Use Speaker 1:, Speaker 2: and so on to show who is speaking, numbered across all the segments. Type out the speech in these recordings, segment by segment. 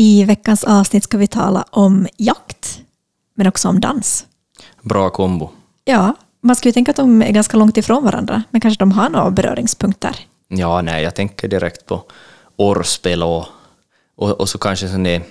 Speaker 1: I veckans avsnitt ska vi tala om jakt, men också om dans.
Speaker 2: Bra kombo.
Speaker 1: Ja, man skulle tänka att de är ganska långt ifrån varandra, men kanske de har några beröringspunkter.
Speaker 2: Ja, nej, jag tänker direkt på orrspel och, och, och så kanske sån det,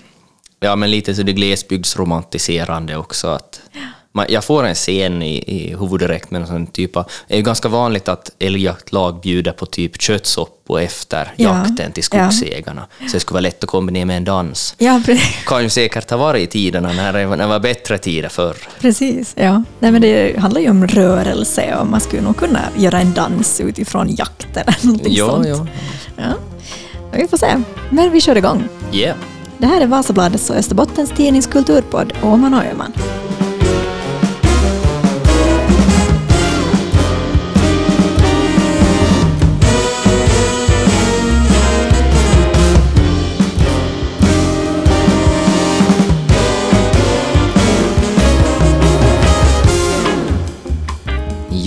Speaker 2: ja, men lite så det glesbygdsromantiserande också. Att man, jag får en scen i, i huvudet direkt med sån typ av... Det är ju ganska vanligt att älgjaktlag bjuder på typ köttsoppor efter
Speaker 1: Ja,
Speaker 2: jakten till skogsägarna. Så det skulle vara lätt att kombinera med en dans.
Speaker 1: Ja, pre-
Speaker 2: Kan ju säkert ha varit i tiderna när det, var- när det var bättre tider förr.
Speaker 1: precis. Ja. Nej, men det handlar ju om rörelse och man skulle nog kunna göra en dans utifrån jakt eller någonting
Speaker 2: Ja,
Speaker 1: sånt.
Speaker 2: ja.
Speaker 1: Ja. Vi får se. Men vi kör igång.
Speaker 2: Yeah.
Speaker 1: Det här är Vasabladets och Österbottens tidnings kulturpodd Åman och Öhman.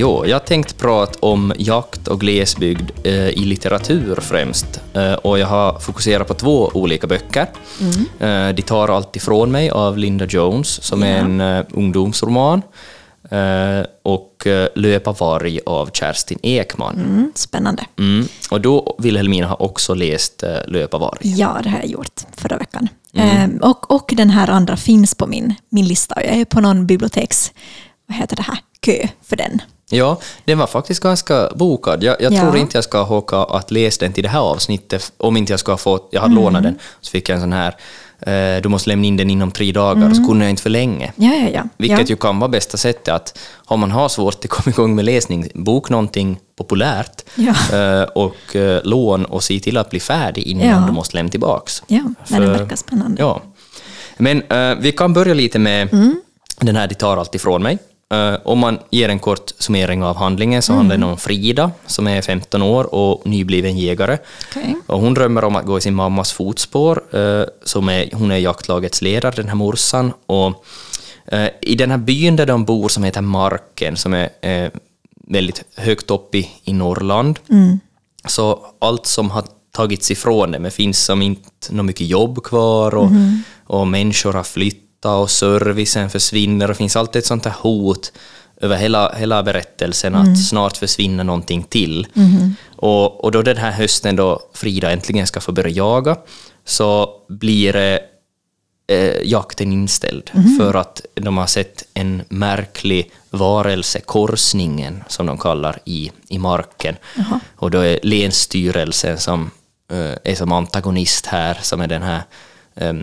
Speaker 2: Jo, jag tänkte prata om jakt och glesbygd eh, i litteratur främst. Eh, och jag har fokuserat på två olika böcker. Eh, De tar allt ifrån mig av Linda Jones, som är en eh, ungdomsroman. Eh, och eh, Löpa varg av Kerstin Ekman.
Speaker 1: Mm, spännande.
Speaker 2: Mm. Och då, Wilhelmina, har också läst eh, Löpa varg.
Speaker 1: Ja, det har jag gjort förra veckan. Ehm, och, och den här andra finns på min, min lista. Jag är på någon biblioteks... Vad heter det här? Kö för den.
Speaker 2: Ja, den var faktiskt ganska bokad. Jag, jag
Speaker 1: Ja.
Speaker 2: tror inte jag ska håka att läsa den till det här avsnittet, om inte jag ska fått, jag hade lånat den, så fick jag en sån här, eh, du måste lämna in den inom tre dagar, så kunde jag inte för länge.
Speaker 1: Ja, ja, ja.
Speaker 2: Vilket ju kan vara bästa sättet att, om man har svårt att komma igång med läsning, bok någonting populärt eh, och eh, lån och se till att bli färdig innan du måste lämna tillbaks.
Speaker 1: Ja, men det
Speaker 2: För-
Speaker 1: verkar spännande.
Speaker 2: Ja. Men eh, vi kan börja lite med
Speaker 1: Mm.
Speaker 2: den här De tar allt ifrån mig. Eh, om man ger en kort summering av handlingen så
Speaker 1: Mm.
Speaker 2: handlar det om Frida som är 15 år och nybliven jägare.
Speaker 1: Okej.
Speaker 2: Och hon drömmer om att gå i sin mammas fotspår. eh, som är, hon är jaktlagets ledare, den här morsan. Och, eh, I den här byn där de bor som heter Marken, som är väldigt högt upp i, i Norrland, så allt som har tagits ifrån dem, det finns som inte något mycket jobb kvar och, och människor har flyttat och servicen försvinner. Och det finns alltid ett sånt här hot över hela, hela berättelsen att snart försvinner någonting till. Och, och då den här hösten då Frida äntligen ska få börja jaga så blir det eh, jakten inställd. För att de har sett en märklig varelse, korsningen som de kallar i, i marken. Och då är länsstyrelsen som eh, är som antagonist här, som är den här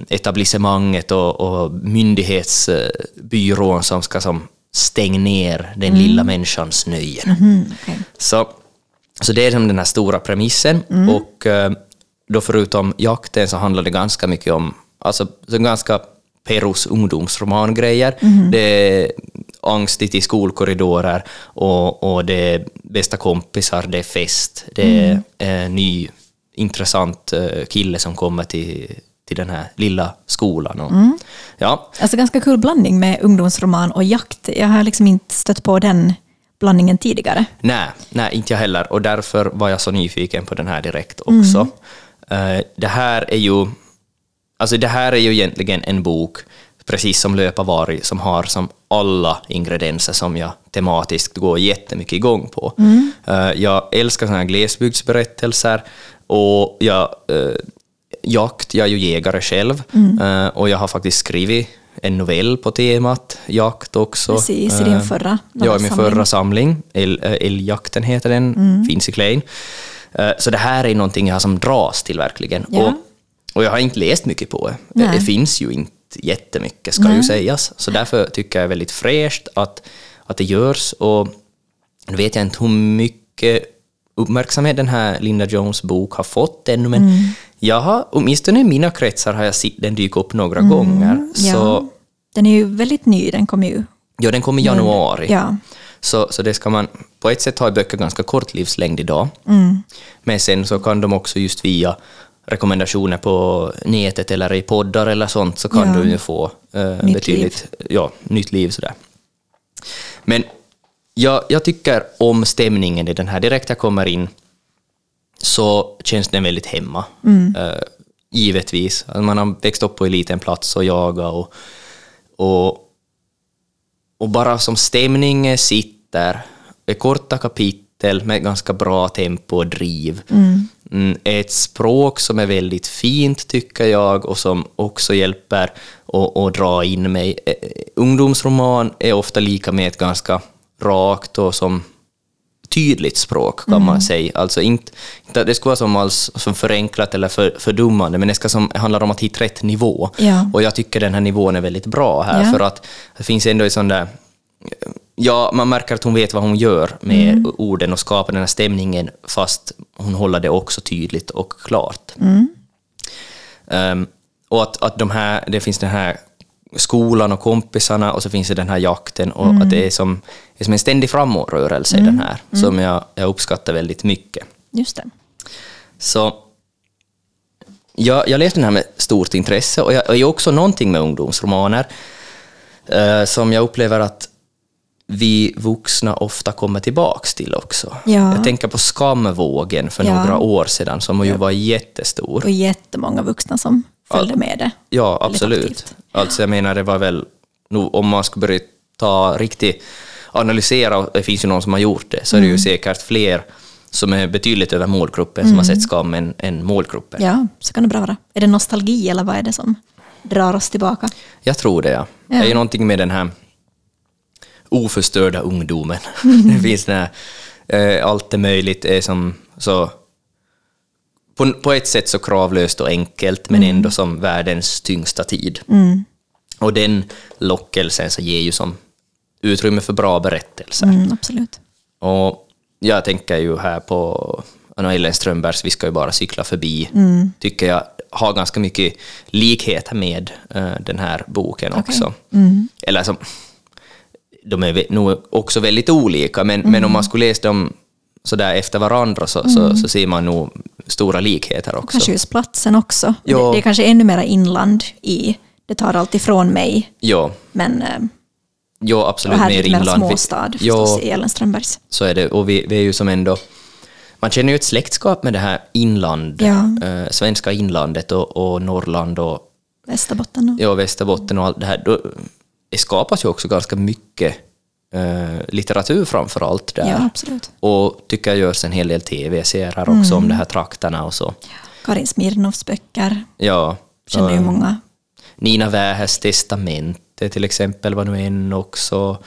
Speaker 2: etablissemanget och, och myndighetsbyrån som ska som stänga ner den lilla människans nöjen.
Speaker 1: Mm, okej.
Speaker 2: Så, så det är som den här stora premissen. Och eh, då förutom jakten så handlar det ganska mycket om, alltså så ganska Perus ungdomsromangrejer. Det är angstigt i skolkorridorer och, och det är bästa kompisar, det är fest, det är en ny intressant eh, kille som kommer till, till den här lilla skolan. Och, ja,
Speaker 1: Alltså ganska kul blandning med ungdomsroman och jakt. Jag har liksom inte stött på den blandningen tidigare.
Speaker 2: Nej, nej, inte jag heller. Och därför var jag så nyfiken på den här direkt också. Eh, det här är ju... Alltså det här är ju egentligen en bok, precis som Löpa varg, som har som alla ingredienser som jag tematiskt går jättemycket igång på. Eh, jag älskar såna här glesbygdsberättelser och jag, eh, jakt, jag är ju jägare själv eh, och jag har faktiskt skrivit en novell på temat jakt också.
Speaker 1: Precis, i din
Speaker 2: Eh,
Speaker 1: förra
Speaker 2: Ja, i min
Speaker 1: novellsamling.
Speaker 2: förra samling. El- eh, Älgjakten heter den, finns i Klein. Så det här är någonting jag har som dras till verkligen.
Speaker 1: Ja.
Speaker 2: Och, och jag har inte läst mycket på det.
Speaker 1: Nej.
Speaker 2: Det finns ju inte jättemycket, ska ju sägas. Så därför tycker jag det är väldigt fräscht att, att det görs. Och nu vet jag inte hur mycket uppmärksamhet den här Linda Jones bok har fått ännu, men
Speaker 1: Mm.
Speaker 2: Jag har, åtminstone i mina kretsar har jag sett den dyka upp några gånger.
Speaker 1: Mm. Ja.
Speaker 2: Så
Speaker 1: Den är ju väldigt ny, den kom ju...
Speaker 2: Ja, den kom i januari.
Speaker 1: Ja.
Speaker 2: Så, så det ska man... På ett sätt har böcker ganska kort livslängd idag.
Speaker 1: Mm.
Speaker 2: Men sen så kan de också just via rekommendationer på nätet eller i poddar eller sånt så kan
Speaker 1: Ja.
Speaker 2: du ju få eh,
Speaker 1: Nytt
Speaker 2: betydligt Ja, nytt liv. Sådär. Men jag, jag tycker om stämningen i den här. Direkt jag kommer in så känns den väldigt hemma.
Speaker 1: Mm.
Speaker 2: Eh, givetvis. Man har växt upp på en liten plats och jagat och, och, och bara som stämningen sitter, är korta kapitel med ganska bra tempo och driv. Mm. Ett språk som är väldigt fint tycker jag och som också hjälper att, dra in mig. Eh, ungdomsroman är ofta lika med ett ganska rakt och som tydligt språk kan mm. man säga. Alltså inte, det ska vara som, alls, som förenklat eller för, fördummande, men det ska som, handlar om att hitta rätt nivå.
Speaker 1: Ja.
Speaker 2: Och jag tycker den här nivån är väldigt bra här, ja. för att det finns ändå en sån där Ja, man märker att hon vet vad hon gör med mm. orden och skapar den här stämningen, fast hon håller det också tydligt och klart.
Speaker 1: Mm.
Speaker 2: Um, och att, att de här, det finns den här skolan och kompisarna och så finns det den här jakten och mm. att det är som, är som en ständig framåtrörelse mm. den här, mm. som jag, jag uppskattar väldigt mycket.
Speaker 1: Just det.
Speaker 2: Så jag, jag läste den här med stort intresse och jag är också någonting med ungdomsromaner eh, som jag upplever att vi vuxna ofta kommer tillbaks till också.
Speaker 1: Ja.
Speaker 2: Jag tänker på skamvågen för ja. några år sedan som ju var jättestor.
Speaker 1: Och jättemånga vuxna som följde med det.
Speaker 2: Ja, absolut. Alltså jag menar, det var väl, om man skulle börja ta riktigt analysera, och det finns ju någon som har gjort det, så är det ju mm. säkert fler som är betydligt över målgruppen mm. som har mm. sett skam än, än målgruppen.
Speaker 1: Ja, så kan det bra vara. Är det nostalgi eller vad är det som drar oss tillbaka?
Speaker 2: Jag tror det, ja. ja. Det är ju någonting med den här oförstörda ungdomen. Mm. det finns den här, eh, allt är möjligt är som så på, på ett sätt så kravlöst och enkelt, men mm. ändå som världens tyngsta tid.
Speaker 1: Mm.
Speaker 2: Och den lockelsen så ger ju som utrymme för bra berättelser.
Speaker 1: Mm, absolut.
Speaker 2: Och jag tänker ju här på Anna Ellen Strömbergs Vi ska ju bara cykla förbi,
Speaker 1: mm.
Speaker 2: tycker jag har ganska mycket likheter med uh, den här boken okay. också.
Speaker 1: Mm.
Speaker 2: Eller som, de är nog också väldigt olika, men, men om mm. man skulle läsa dem sådär efter varandra så, så, så ser man nog stora likheter också.
Speaker 1: Kanske just platsen också. Det, det, är kanske ännu mer inland i Det tar allt ifrån mig.
Speaker 2: Ja.
Speaker 1: Men eh,
Speaker 2: jo, absolut
Speaker 1: mer inland. Här småstad förstås i Ellen Strömbergs.
Speaker 2: Så är det, och vi, vi är ju som ändå man känner ju ett släktskap med det här inland,
Speaker 1: ja.
Speaker 2: äh, svenska inlandet och, och Norrland och
Speaker 1: Västerbotten. Och.
Speaker 2: Ja, Västerbotten och allt det här. Då, det skapas ju också ganska mycket eh, litteratur framför allt där.
Speaker 1: Ja, absolut.
Speaker 2: Och tycker jag görs en hel del tv-serier också mm. om de här trakterna och så. Ja.
Speaker 1: Karin Smirnoffs böcker.
Speaker 2: Ja.
Speaker 1: Känner ju många.
Speaker 2: Nina Wähäs testamente till exempel var nu en också.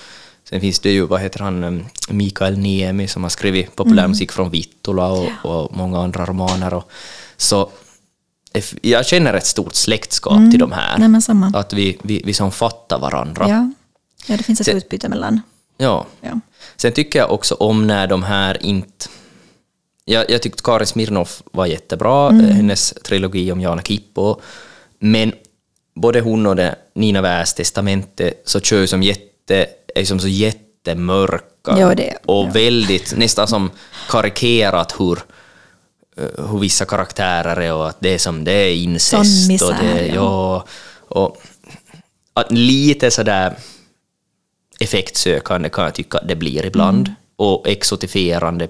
Speaker 2: Sen finns det ju, vad heter han, Mikael Niemi som har skrivit populärmusik mm. från Vittula och, och, många andra romaner. Och, så jag känner ett stort släktskap mm. till de här.
Speaker 1: Nej,
Speaker 2: att vi, vi, vi som fattar varandra.
Speaker 1: Ja. Ja, det finns ett Sen, utbyte mellan.
Speaker 2: Ja.
Speaker 1: ja.
Speaker 2: Sen tycker jag också om när de här inte... Jag, jag tyckte Karin Smirnoff var jättebra, mm. hennes trilogi om Jana Kippo, men både hon och det, Nina Wäs testamente så kör som jätte, är som så jättemörka
Speaker 1: ja, det,
Speaker 2: och ja. väldigt, nästan som karikerat hur, eh, hur vissa karaktärer är och att det är som det är incest.
Speaker 1: Misär,
Speaker 2: och det, ja och, att lite sådär effektsökande kan jag tycka att det blir ibland, mm. och exotifierande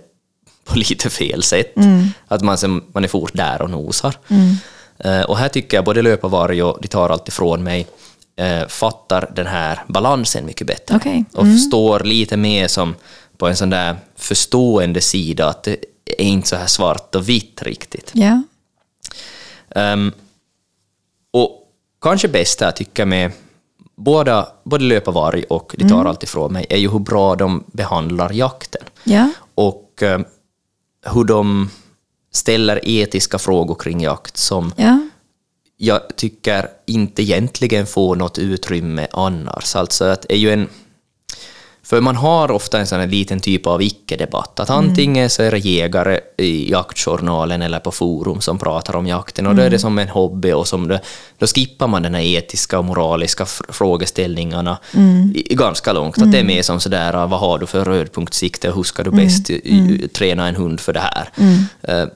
Speaker 2: på lite fel sätt.
Speaker 1: Mm.
Speaker 2: Att man, man är fort där och nosar.
Speaker 1: Mm.
Speaker 2: Uh, och här tycker jag både Löparvarg och De tar allt ifrån mig uh, fattar den här balansen mycket bättre.
Speaker 1: Okay.
Speaker 2: Och mm. står lite mer som på en sån där förstående sida, att det är inte så här svart och vitt riktigt.
Speaker 1: Yeah.
Speaker 2: Um, och kanske bästa jag tycker med båda, både löparvarg och De tar mm. allt ifrån mig är ju hur bra de behandlar jakten.
Speaker 1: Ja.
Speaker 2: Och eh, hur de ställer etiska frågor kring jakt som
Speaker 1: ja.
Speaker 2: jag tycker inte egentligen får något utrymme annars. Alltså att är ju en för man har ofta en sån liten typ av icke-debatt, att mm. antingen så är det jägare i jaktjournalen eller på forum som pratar om jakten, och då är det mm. som en hobby, och som det, då skippar man den här etiska och moraliska frågeställningarna
Speaker 1: mm.
Speaker 2: ganska långt. Att det är mer som sådär, vad har du för rödpunktssikte och hur ska du bäst mm. träna en hund för det här? Uh,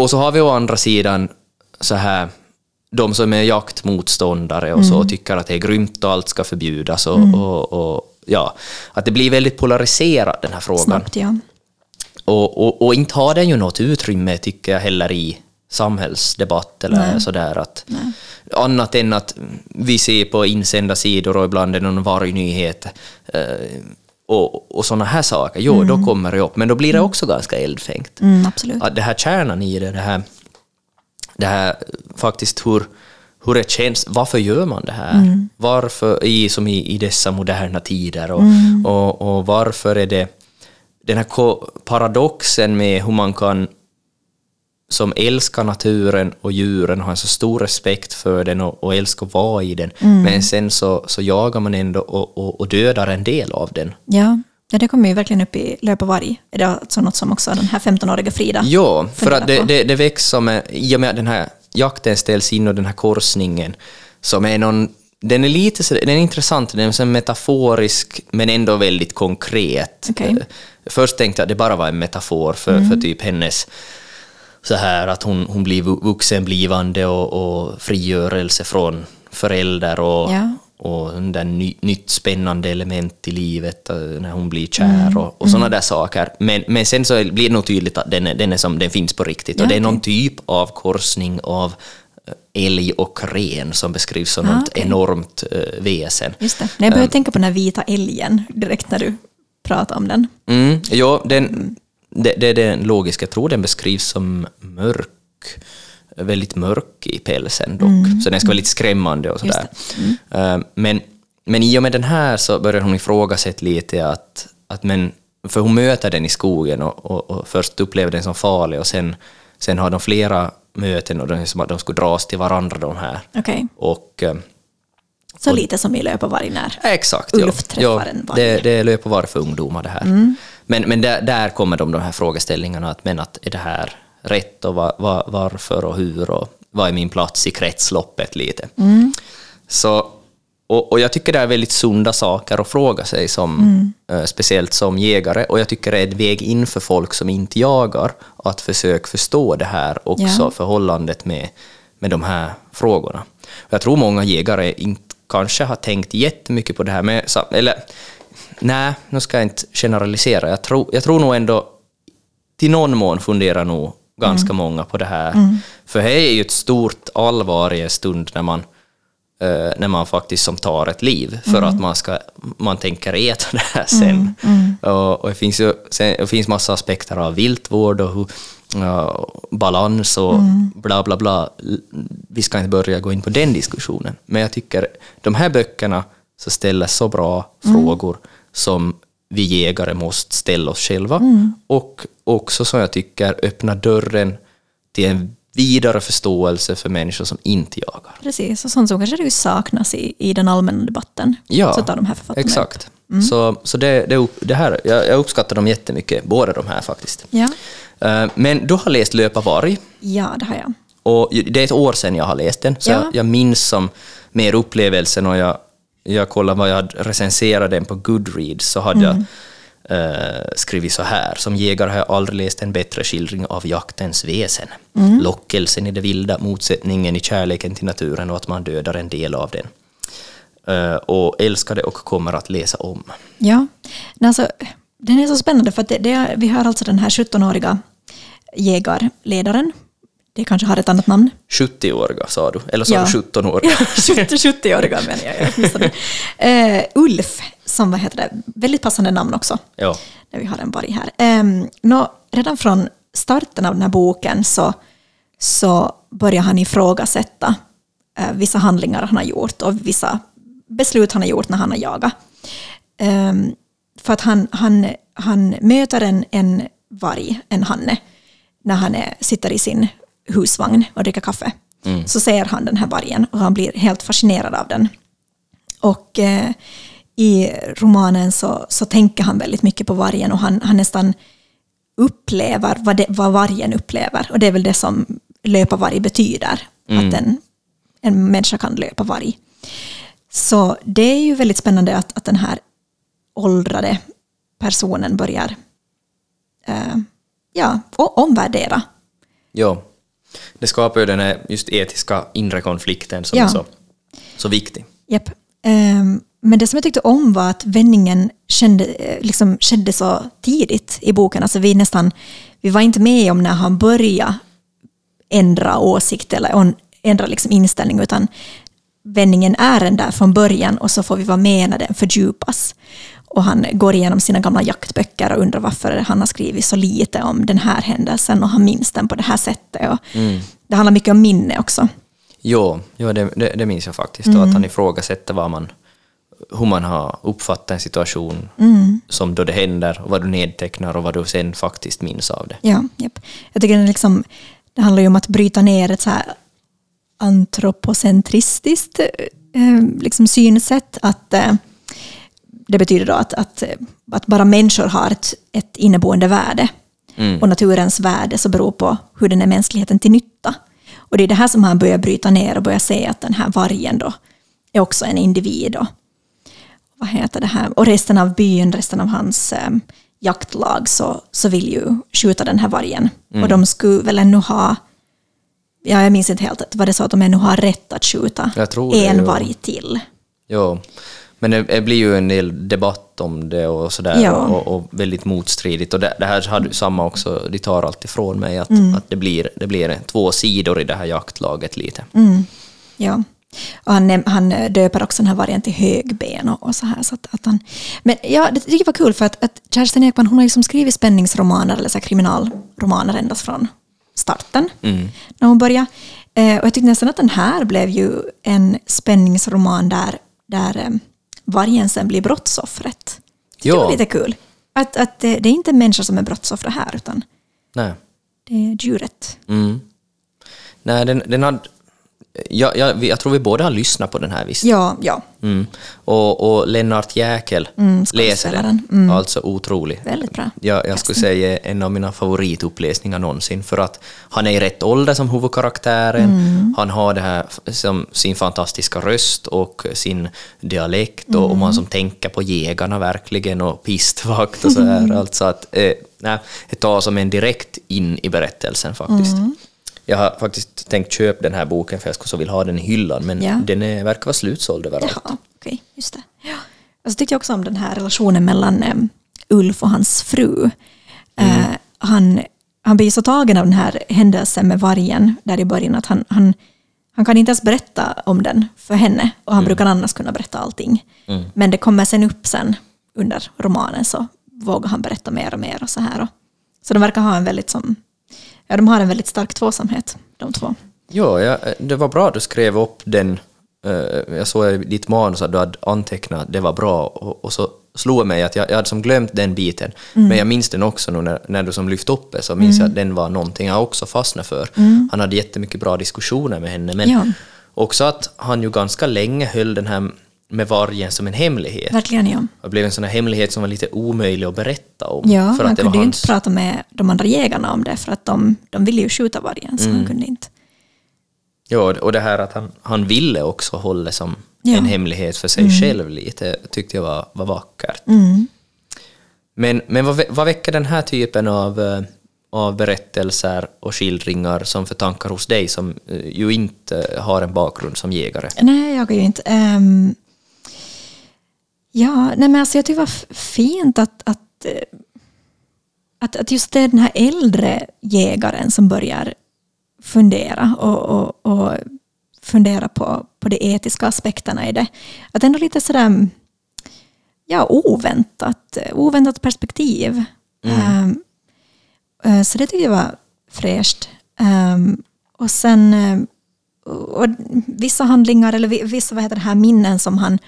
Speaker 2: och så har vi å andra sidan så här de som är jaktmotståndare och så och tycker att det är grymt och allt ska förbjudas och, och, och ja, att det blir väldigt polariserad den här frågan.
Speaker 1: Snabbt, ja.
Speaker 2: Och, och, och inte har den ju något utrymme, tycker jag, heller i samhällsdebatt eller
Speaker 1: Nej.
Speaker 2: sådär. Att, annat än att vi ser på insända sidor och ibland är det någon vargnyhet eh, och, och sådana här saker. Jo, då kommer det upp, men då blir det också ganska eldfängt.
Speaker 1: Mm, absolut.
Speaker 2: Att det här kärnan i det, det här, det här faktiskt hur, hur det känns, varför gör man det här? Varför, i, som i, i dessa moderna tider, och, och, och varför är det den här paradoxen med hur man kan som älskar naturen och djuren och har en så stor respekt för den och, och älskar att vara i den, men sen så, så jagar man ändå och, och, och dödar en del av den.
Speaker 1: Ja. ja, det kommer ju verkligen upp i Löp och varg. Är det alltså något som också den här 15-åriga Frida
Speaker 2: Ja, för att det, det, det som, en- i och med att den här jakten ställs in och den här korsningen, som är någon, den är lite den är intressant, den är så metaforisk men ändå väldigt konkret.
Speaker 1: Mm.
Speaker 2: Eh, Först tänkte jag att det bara var en metafor för, för typ hennes så här att hon, hon blir vu- vuxenblivande och, och frigörelse från förälder och,
Speaker 1: Ja.
Speaker 2: och den ny, nytt spännande element i livet eh, när hon blir kär och, och sådana där saker. Men, men sen så blir det nog tydligt att den är, den är som den finns på riktigt
Speaker 1: Ja,
Speaker 2: och det är någon typ av korsning av eh, älg och ren som beskrivs som
Speaker 1: Ah,
Speaker 2: något
Speaker 1: okej.
Speaker 2: enormt uh, väsen.
Speaker 1: Just det. Nej, jag började
Speaker 2: Ehm.
Speaker 1: tänka på den här vita älgen direkt när du pratade om den.
Speaker 2: Mm, ja, den, det, det är den logiska. Jag tror den beskrivs som mörk, väldigt mörk i pälsen dock. Så den ska vara lite skrämmande och sådär. Eh, Men, men i och med den här så börjar hon ifrågasätta lite att, att men, för hon möter den i skogen och, och, och först upplever den som farlig och sen, sen har de flera möten och är som att de skulle dras till varandra de här.
Speaker 1: Okej.
Speaker 2: Och, eh,
Speaker 1: Så lite som i Löp och varg när
Speaker 2: Exakt,
Speaker 1: Ulf
Speaker 2: ja.
Speaker 1: träffar
Speaker 2: ja,
Speaker 1: en varg.
Speaker 2: det, det löper var för ungdomar det här. Men, men där, där kommer de, de här frågeställningarna, att, men att är det här rätt och va, va, varför och hur och vad är min plats i kretsloppet lite. Så, och, och jag tycker det är väldigt sunda saker att fråga sig, som, eh, speciellt som jägare, och jag tycker det är en väg in för folk som inte jagar, att försöka förstå det här också,
Speaker 1: Ja.
Speaker 2: förhållandet med, med de här frågorna. Jag tror många jägare inte kanske har tänkt jättemycket på det här, sa- eller nej, nu ska jag inte generalisera. Jag tror, jag tror nog ändå, till någon mån funderar nog ganska många på det här. För det är ju ett stort allvar i en stund när man, eh, när man faktiskt som tar ett liv, för att man, ska, man tänker äta det här sen. Och, och det finns ju sen, det finns massa aspekter av viltvård och hur, ja, balans och bla bla bla. Vi ska inte börja gå in på den diskussionen. Men jag tycker de här böckerna så ställer så bra frågor som vi jägare måste ställa oss själva. Och också som jag tycker öppnar dörren till en vidare förståelse för människor som inte jagar.
Speaker 1: Precis, och sånt som kanske saknas i, i den allmänna debatten.
Speaker 2: Ja,
Speaker 1: så tar de här författarna
Speaker 2: exakt. Så, så det, det, det här, jag, jag uppskattar dem jättemycket, båda de här faktiskt.
Speaker 1: Ja.
Speaker 2: Eh, Men du har läst Löpa varg,
Speaker 1: ja, det har jag.
Speaker 2: och det är ett år sedan jag har läst den, så
Speaker 1: Ja.
Speaker 2: jag, jag minns som mer upplevelsen och jag, jag kollade vad jag hade recenserat den på Goodreads så hade
Speaker 1: Mm.
Speaker 2: jag eh, skrivit så här. Som jägare har jag aldrig läst en bättre skildring av jaktens väsen.
Speaker 1: Mm.
Speaker 2: Lockelsen i det vilda, motsättningen i kärleken till naturen och att man dödar en del av den. Eh, och älskar det och kommer att läsa om.
Speaker 1: Ja, alltså, den är så spännande för att det, det vi har alltså den här 17-åriga jägarledaren. Det kanske har ett annat namn.
Speaker 2: 70-åriga sa du, eller sa
Speaker 1: Ja.
Speaker 2: du 17-åriga?
Speaker 1: 70-åriga menar jag. jag. Eh, Ulf, som vad heter det, väldigt passande namn också.
Speaker 2: ja.
Speaker 1: Där vi har en varg här. Um, nå, redan från starten av den här boken så, så börjar han ifrågasätta uh, vissa handlingar han har gjort och vissa beslut han har gjort när han har jagat. Ehm, för att han, han, han möter en, en varg, en hanne, när han är, sitter i sin husvagn och dricker kaffe. Så ser han den här vargen och han blir helt fascinerad av den. Och eh, i romanen så, så tänker han väldigt mycket på vargen och han, han nästan upplever vad, det, vad vargen upplever. Och det är väl det som löpa varg betyder, att en, en människa kan löpa varg. Så det är ju väldigt spännande att, att den här åldrade personen börjar eh, ja, omvärdera.
Speaker 2: Ja. Det skapar ju den här just etiska inre konflikten som
Speaker 1: Ja.
Speaker 2: är så, så viktig.
Speaker 1: Japp. Ehm, men det som jag tyckte om var att vändningen kände, eh, liksom, skedde så tidigt i boken. Alltså vi, nästan, vi var inte med om när han började ändra åsikt eller ändra liksom inställning, utan vändningen är den där från början och så får vi vara med när den fördjupas. Och han går igenom sina gamla jaktböcker och undrar varför han har skrivit så lite om den här händelsen och han minns den på det här sättet. Och Det handlar mycket om minne också.
Speaker 2: Jo, jo det, det, det minns jag faktiskt. Och att han ifrågasätter vad man, hur man har uppfattat en situation som då det händer, och vad du nedtecknar och vad du sen faktiskt minns av det.
Speaker 1: Ja, japp. Jag tycker det, liksom, det handlar ju om att bryta ner ett så här antropocentristiskt eh, liksom synsätt. Att, eh, det betyder då att, att, att bara människor har ett, ett inneboende värde. Och naturens värde så beror på hur den är mänskligheten till nytta. Och det är det här som han börjar bryta ner och börjar se att den här vargen då är också en individ. Och, vad heter det här? Och resten av byn, resten av hans eh, jaktlag så, så vill ju skjuta den här vargen. Och de skulle väl ännu ha, ja jag minns inte helt, var det så att de ännu har rätt att skjuta
Speaker 2: det,
Speaker 1: en
Speaker 2: ja.
Speaker 1: varg till?
Speaker 2: Jo, men det, blir ju en del debatt om det och sådär
Speaker 1: Ja.
Speaker 2: och, och väldigt motstridigt. Och det, det här hade ju samma också, de tar allt ifrån mig, att,
Speaker 1: Mm.
Speaker 2: att det, blir, det blir två sidor i det här jaktlaget lite.
Speaker 1: Mm. Ja. Och han, han döper också den här vargen till högben och, och så här. Så att, att han, men ja, det tycker jag var kul för att, att Kerstin Ekman hon har liksom skrivit spänningsromaner eller så här kriminalromaner ända från starten. När hon började. Eh, och jag tyckte nästan att den här blev ju en spänningsroman där, där eh, vargen sen blir brottsoffret. Det
Speaker 2: Ja.
Speaker 1: var lite kul. Att, att det, det är inte människor som är brottsoffer här utan
Speaker 2: Nej.
Speaker 1: det är djuret.
Speaker 2: Mm. Nej, den, den hade... Jag, jag, jag tror vi båda har lyssnat på den här visst.
Speaker 1: Ja, ja.
Speaker 2: Mm. Och, och Lennart Jäkel läser
Speaker 1: skådespelaren.
Speaker 2: den. Alltså otrolig.
Speaker 1: Väldigt bra.
Speaker 2: Jag, jag skulle säga en av mina favorituppläsningar någonsin, för att han är i rätt ålder som huvudkaraktären, han har det här som sin fantastiska röst och sin dialekt och, och man som tänker på jägarna verkligen och pistvakt och så här. Alltså att, eh, nej, det tar som en direkt in i berättelsen faktiskt. Jag har faktiskt tänkt köpa den här boken för jag skulle så vilja ha den i hyllan, men
Speaker 1: Ja.
Speaker 2: den är, verkar vara slutsåld överallt.
Speaker 1: Jaha, okej, just det. Ja. Och så tyckte jag också om den här relationen mellan eh, Ulf och hans fru. Eh, han, han blir så tagen av den här händelsen med vargen där i början att han, han, han kan inte ens berätta om den för henne och han brukar annars kunna berätta allting. Men det kommer sen upp sen under romanen så vågar han berätta mer och mer och så här. Och, så de verkar ha en väldigt som, ja de har en väldigt stark tvåsamhet de två.
Speaker 2: Ja, ja, det var bra att du skrev upp den. eh, Jag såg i ditt manus att du hade antecknat det var bra och, och så slog mig att jag, jag hade som glömt den biten.
Speaker 1: Mm.
Speaker 2: Men jag minns den också nu när, när du som lyfte upp det så minns jag att den var någonting jag också fastnade för. Han hade jättemycket bra diskussioner med henne men
Speaker 1: Mm. Ja.
Speaker 2: också att han ju ganska länge höll den här med vargen som en hemlighet.
Speaker 1: Verkligen ja.
Speaker 2: Det blev en sån här hemlighet som var lite omöjlig att berätta om.
Speaker 1: Ja,
Speaker 2: för
Speaker 1: han
Speaker 2: att det
Speaker 1: kunde ju
Speaker 2: hans...
Speaker 1: inte prata med de andra jägarna om det för att de, de ville ju skjuta vargen så
Speaker 2: Mm.
Speaker 1: han kunde inte.
Speaker 2: Ja, och det här att han, han ville också hålla som
Speaker 1: Ja.
Speaker 2: en hemlighet för sig själv lite, tyckte jag var, var vackert.
Speaker 1: Mm.
Speaker 2: Men, men vad, vad väcker den här typen av, eh, av berättelser och skildringar som för tankar hos dig som eh, ju inte har en bakgrund som jägare?
Speaker 1: Nej, jag är ju inte. ehm, ja, nej men alltså jag tycker det var fint att, att, eh, att, att just det är den här äldre jägaren som börjar fundera och, och, och fundera på, på de etiska aspekterna i det. Att ändå lite sådär ja, oväntat, oväntat perspektiv. Ehm, eh, så det tycker jag var fräscht. Ehm, och sen eh, och vissa handlingar, eller vi- vissa vad heter det här, minnen som han,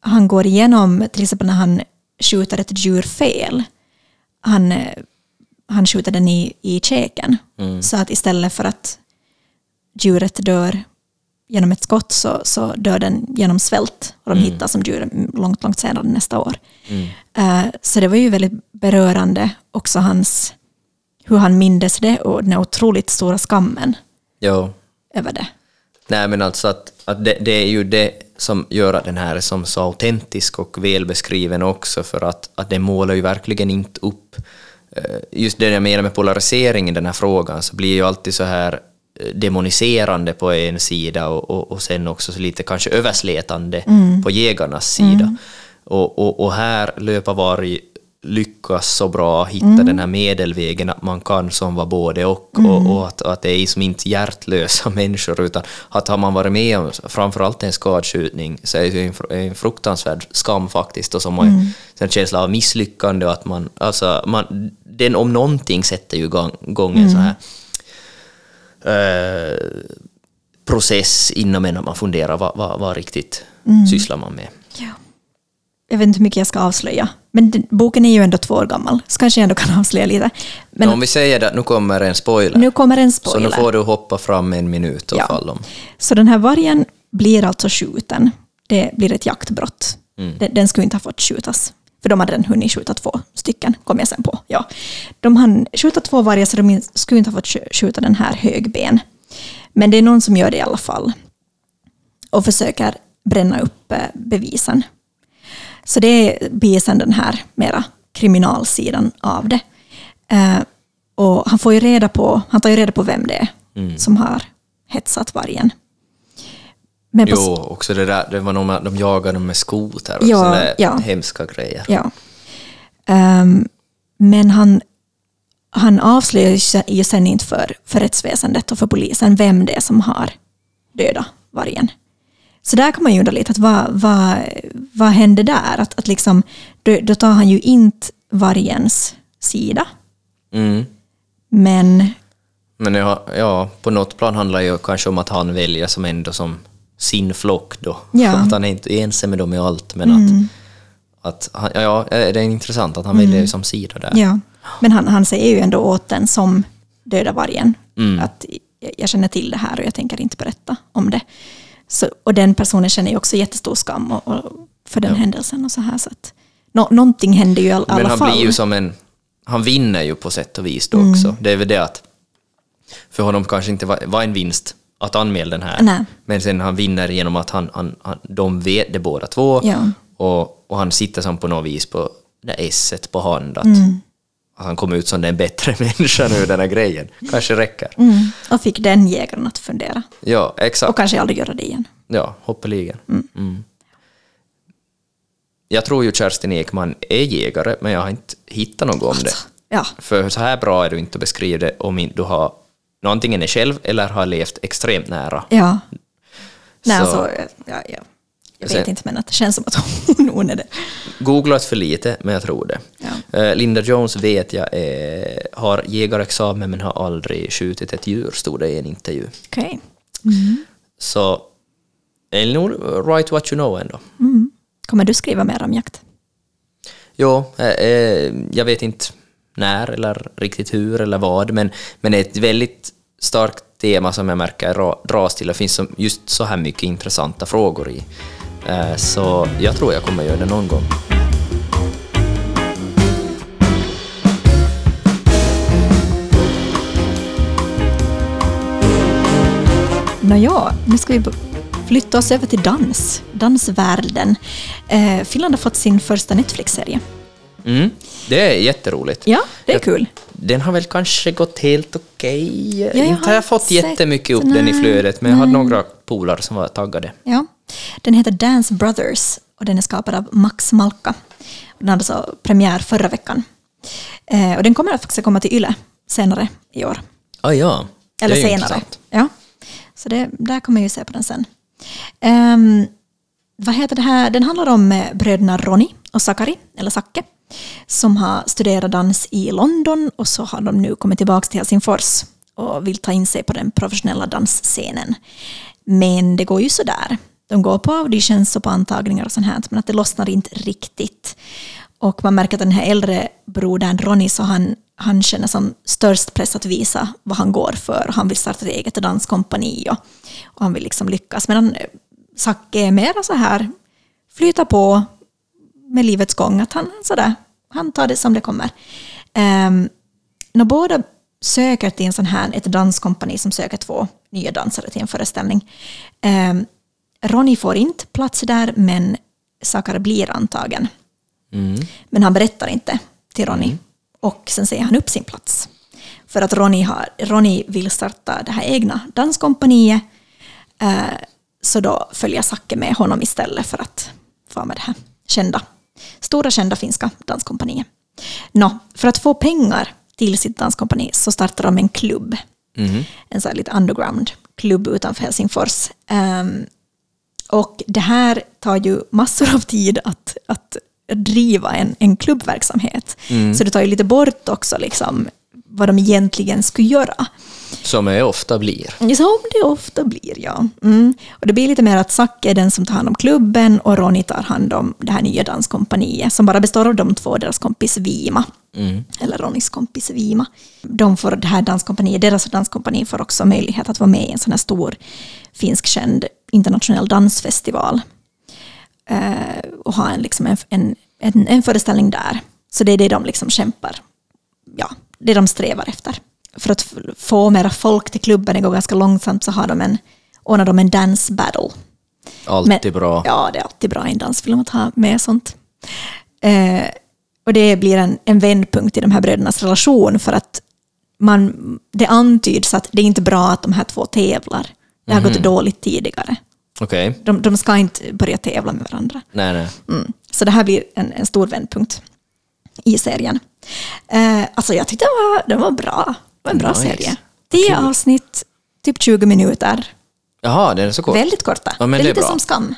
Speaker 1: han går igenom, till exempel när han skjuter ett djur fel. Han, han skjuter den i, i käken. Så att istället för att djuret dör genom ett skott så, så dör den genom svält. Och de hittar som djur långt, långt senare nästa år. Eh, så det var ju väldigt berörande också hans, hur han mindes det och den otroligt stora skammen
Speaker 2: Ja.
Speaker 1: över det.
Speaker 2: Nej men alltså att, att det, det är ju det som gör att den här är som så autentisk och välbeskriven också för att, att det målar ju verkligen inte upp eh, just det jag menar med polarisering i den här frågan så blir ju alltid så här eh, demoniserande på en sida och, och, och sen också så lite kanske överslätande på jägarnas sida. Och, och, och här löpa varg lyckas så bra hitta den här medelvägen att man kan som var både och och, och att, att det är som inte hjärtlösa människor utan att har man varit med om framförallt en skadskjutning så är det en, en fruktansvärd skam faktiskt och som mm. en känsla av misslyckande och att man, alltså man, den om någonting sätter ju igång, igång en sån här eh, process inom en att man funderar vad, vad, vad riktigt sysslar man med.
Speaker 1: Ja. Jag vet inte hur mycket jag ska avslöja. Men den, boken är ju ändå två år gammal, så kanske jag ändå kan avslöja lite. Men
Speaker 2: om vi säger att nu kommer en spoiler,
Speaker 1: nu kommer en
Speaker 2: så
Speaker 1: spoiler.
Speaker 2: nu får du hoppa fram en minut och
Speaker 1: Ja.
Speaker 2: fall om.
Speaker 1: Så den här vargen blir alltså skjuten. Det blir ett jaktbrott. Den, den skulle inte ha fått skjutas. För de hade redan hunnit skjuta två stycken, kom jag sen på. Ja. De hann skjuta två vargar så de skulle inte ha fått skj- skjuta den här högben. Men det är någon som gör det i alla fall. Och försöker bränna upp eh, bevisen. Så det blir sen den här mera kriminalsidan av det. Eh, och han får ju reda på, han tar ju reda på vem det är som har hetsat vargen. Men på,
Speaker 2: Jo, också det där, det var nog med, de jagade dem med skoter och
Speaker 1: Ja,
Speaker 2: sådana
Speaker 1: ja.
Speaker 2: hemska grejer.
Speaker 1: Ja. Ehm, men han, han avslöjar ju sen inte för, för rättsväsendet och för polisen vem det är som har dödat vargen. Så där kan man ju undra lite, att vad, vad, vad hände där? Att, att liksom, då, då tar han ju inte vargens sida,
Speaker 2: Mm.
Speaker 1: men
Speaker 2: Men ja, ja, på något plan handlar det ju kanske om att han väljer som ändå som sin flock då.
Speaker 1: Ja.
Speaker 2: Att han är inte ense med dem i allt, men att, att han, ja, det är intressant att han väljer som sida där.
Speaker 1: Ja, men han, han säger ju ändå åt den som dödar vargen att jag- jag känner till det här och jag tänker inte berätta om det. Så, och den personen känner ju också jättestor skam och, och för den händelsen och så här. Så att, nå, någonting händer ju i all- alla
Speaker 2: Men han
Speaker 1: fall.
Speaker 2: blir ju som en... Han vinner ju på sätt och vis
Speaker 1: Mm.
Speaker 2: då också. Det är väl det att för honom kanske inte var, var en vinst att anmäla den här.
Speaker 1: Nej.
Speaker 2: Men sen han vinner genom att han, han, han, de vet det båda två.
Speaker 1: Ja.
Speaker 2: Och, och han sitter som på något vis på det esset på hand. Att,
Speaker 1: Mm.
Speaker 2: Han kommer ut som den bättre människan ur den här grejen. Kanske räcker.
Speaker 1: mm, och fick den jägaren att fundera.
Speaker 2: Ja, exakt.
Speaker 1: Och kanske aldrig göra det igen.
Speaker 2: Ja, hoppeligen. Mm. Jag tror ju Kerstin Ekman är jägare, men jag har inte hittat något om det.
Speaker 1: Ja,
Speaker 2: För så här bra är du inte att beskriva det om du har nå, antingen är själv eller har levt extremt nära.
Speaker 1: ja. Nej,
Speaker 2: Så-
Speaker 1: alltså, ja, ja. Jag vet
Speaker 2: Sen-
Speaker 1: inte, men att det känns som att hon, hon är det.
Speaker 2: Googlat för lite, men jag tror det.
Speaker 1: Ja.
Speaker 2: Eh, Linda Jones vet jag är, har jägarexamen men har aldrig skjutit ett djur, stod det i en intervju.
Speaker 1: Okej.
Speaker 2: Så är nog right what you know ändå.
Speaker 1: Mm. Kommer du skriva mer om jakt?
Speaker 2: Jo, eh, eh, jag vet inte när eller riktigt hur eller vad, men, men det är ett väldigt starkt tema som jag märker ra- dras till. Det finns just så här mycket intressanta frågor i. Eh, Så jag tror jag kommer göra det någon gång.
Speaker 1: Nåja, nu ska vi flytta oss över till dans. Dansvärlden. Eh, Finland har fått sin första Netflix-serie.
Speaker 2: Mm, det är jätteroligt.
Speaker 1: Ja, det är kul.
Speaker 2: Den har väl kanske gått helt okej.
Speaker 1: jag
Speaker 2: inte
Speaker 1: har
Speaker 2: har jag fått
Speaker 1: sett-
Speaker 2: jättemycket upp den i
Speaker 1: nej,
Speaker 2: flödet, men jag hade några polare som var taggade.
Speaker 1: Ja. Den heter Dance Brothers och den är skapad av Max Malka. Den hade så premiär förra veckan. Eh, och den kommer faktiskt att komma till Yle senare i år.
Speaker 2: Ah, ja,
Speaker 1: Eller
Speaker 2: det är
Speaker 1: senare.
Speaker 2: intressant.
Speaker 1: Ja. Så det, där kommer jag ju se på den sen. Ehm, vad heter det här? Den handlar om eh, bröderna Ronny och Sakari, eller Sakke, som har studerat dans i London och så har de nu kommit tillbaka till Helsingfors och vill ta in sig på den professionella dansscenen. Men det går ju sådär. De går på auditions och på antagningar och sånt här, men att det lossnar inte riktigt. Och man märker att den här äldre brodern Ronny, så han, han känner som störst press att visa vad han går för. Han vill starta ett eget danskompani och, och han vill liksom lyckas. Medan Zacke är mera så här, flyta på med livets gång, att han, sådär, han tar det som det kommer. Um, när båda söker till en sån här, ett danskompani som söker två nya dansare till en föreställning. Um, Ronny får inte plats där, men Sakar blir antagen.
Speaker 2: Mm.
Speaker 1: Men han berättar inte till Ronny. Och sen säger han upp sin plats. För att Ronny, har, Ronny vill starta det här egna danskompaniet. Eh, så då följer Zacke med honom istället för att få med det här kända, stora kända finska danskompaniet. Nå, för att få pengar till sitt danskompani så startar de en klubb. En sån här lite underground-klubb utanför Helsingfors. Ehm, och det här tar ju massor av tid att, att driva en, en klubbverksamhet. Så det tar ju lite bort också liksom, vad de egentligen skulle göra.
Speaker 2: Som det ofta blir.
Speaker 1: Som det ofta blir, ja. Mm. Och det blir lite mer att Zacke är den som tar hand om klubben och Ronny tar hand om det här nya danskompaniet som bara består av de två deras kompis Vima. Eller Ronnys kompis Vima. De får det här danskompaniet, deras danskompani får också möjlighet att vara med i en sån här stor finskkänd internationell dansfestival. Eh, och ha en, liksom en, en, en, en föreställning där. Så det är det de liksom kämpar, ja, det de strävar efter. För att få mera folk till klubben, det går ganska långsamt, så har de en, ordnar de en dance battle.
Speaker 2: Alltid bra.
Speaker 1: Ja, det är alltid bra i en dansfilm att ha med sånt. Eh, och det blir en, en vändpunkt i de här brödernas relation för att man, det antyds att det är inte bra att de här två tävlar. Det har
Speaker 2: Mhm.
Speaker 1: gått dåligt tidigare.
Speaker 2: Okej.
Speaker 1: De, de ska inte börja tävla med varandra.
Speaker 2: Nej, nej.
Speaker 1: Mm. Så det här blir en, en stor vändpunkt i serien. Eh, alltså jag tyckte den var, den var bra. Det var en bra
Speaker 2: Nice.
Speaker 1: serie. Tio
Speaker 2: Kul.
Speaker 1: avsnitt, typ 20 minuter.
Speaker 2: Jaha, den är så kort.
Speaker 1: Väldigt korta.
Speaker 2: Ja,
Speaker 1: det är
Speaker 2: det är
Speaker 1: lite
Speaker 2: bra.
Speaker 1: som Skam.